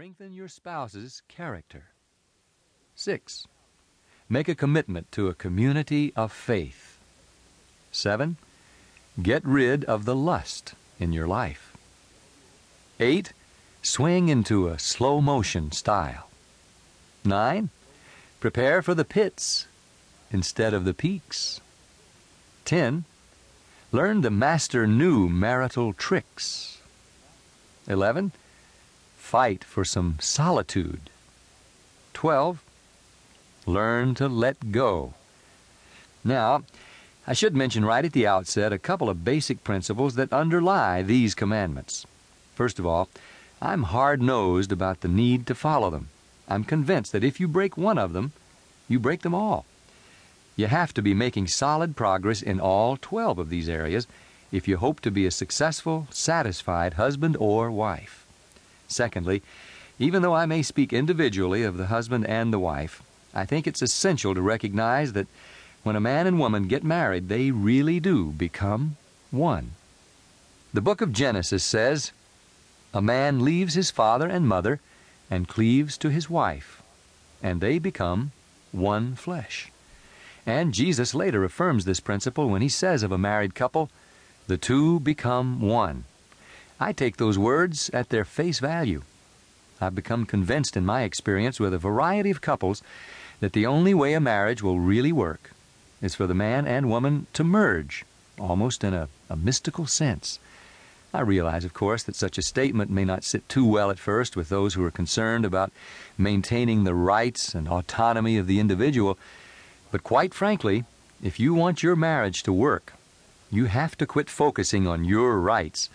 Strengthen your spouse's character. 6. Make a commitment to a community of faith. 7. Get rid of the lust in your life. 8. Swing into a slow motion style. 9. Prepare for the pits instead of the peaks. 10. Learn to master new marital tricks. 11. Fight for some solitude. 12. Learn to let go. Now, I should mention right at the outset a couple of basic principles that underlie these commandments. First of all, I'm hard nosed about the need to follow them. I'm convinced that if you break one of them, you break them all. You have to be making solid progress in all 12 of these areas if you hope to be a successful, satisfied husband or wife. Secondly, even though I may speak individually of the husband and the wife, I think it's essential to recognize that when a man and woman get married, they really do become one. The book of Genesis says, A man leaves his father and mother and cleaves to his wife, and they become one flesh. And Jesus later affirms this principle when he says of a married couple, the two become one. I take those words at their face value. I've become convinced in my experience with a variety of couples that the only way a marriage will really work is for the man and woman to merge, almost in a, a mystical sense. I realize, of course, that such a statement may not sit too well at first with those who are concerned about maintaining the rights and autonomy of the individual, but quite frankly, if you want your marriage to work, you have to quit focusing on your rights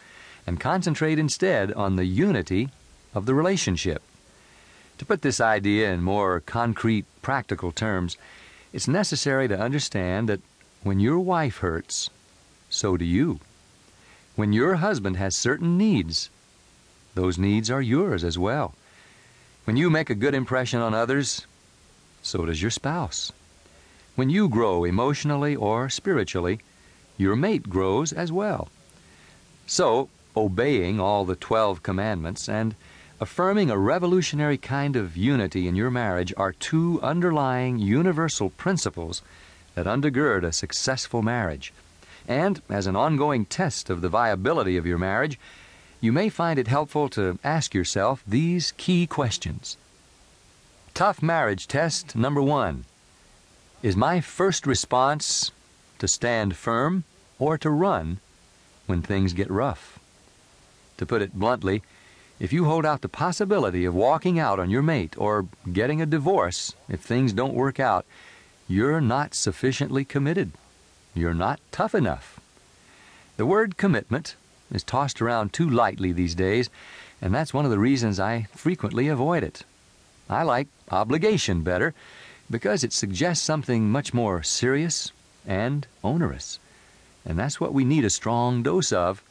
and concentrate instead on the unity of the relationship. To put this idea in more concrete, practical terms, it's necessary to understand that when your wife hurts, so do you. When your husband has certain needs, those needs are yours as well. When you make a good impression on others, so does your spouse. When you grow emotionally or spiritually, your mate grows as well. So, obeying all the 12 commandments and affirming a revolutionary kind of unity in your marriage are two underlying universal principles that undergird a successful marriage. And as an ongoing test of the viability of your marriage, you may find it helpful to ask yourself these key questions. Tough marriage test number one Is my first response to stand firm or to run when things get rough? To put it bluntly, if you hold out the possibility of walking out on your mate or getting a divorce if things don't work out, you're not sufficiently committed. You're not tough enough. The word commitment is tossed around too lightly these days, and that's one of the reasons I frequently avoid it. I like obligation better because it suggests something much more serious and onerous. And that's what we need a strong dose of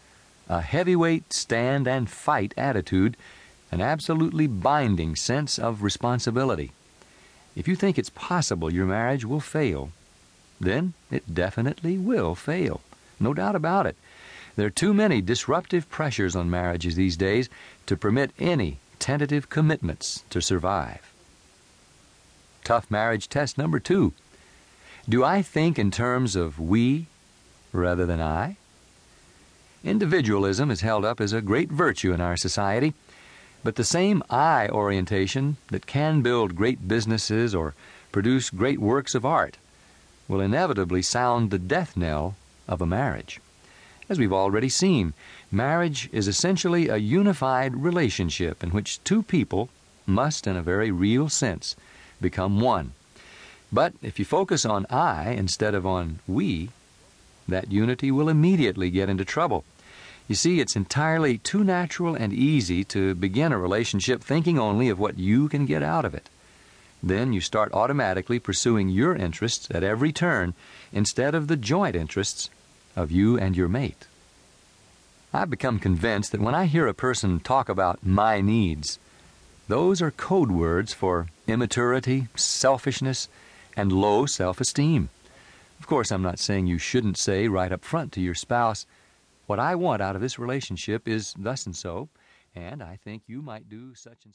a heavyweight stand and fight attitude, an absolutely binding sense of responsibility. If you think it's possible your marriage will fail, then it definitely will fail. No doubt about it. There are too many disruptive pressures on marriages these days to permit any tentative commitments to survive. Tough marriage test number two. Do I think in terms of we rather than I? Individualism is held up as a great virtue in our society, but the same I orientation that can build great businesses or produce great works of art will inevitably sound the death knell of a marriage. As we've already seen, marriage is essentially a unified relationship in which two people must, in a very real sense, become one. But if you focus on I instead of on we, that unity will immediately get into trouble. You see, it's entirely too natural and easy to begin a relationship thinking only of what you can get out of it. Then you start automatically pursuing your interests at every turn instead of the joint interests of you and your mate. I've become convinced that when I hear a person talk about my needs, those are code words for immaturity, selfishness, and low self esteem. Of course, I'm not saying you shouldn't say right up front to your spouse, What I want out of this relationship is thus and so, and I think you might do such and so.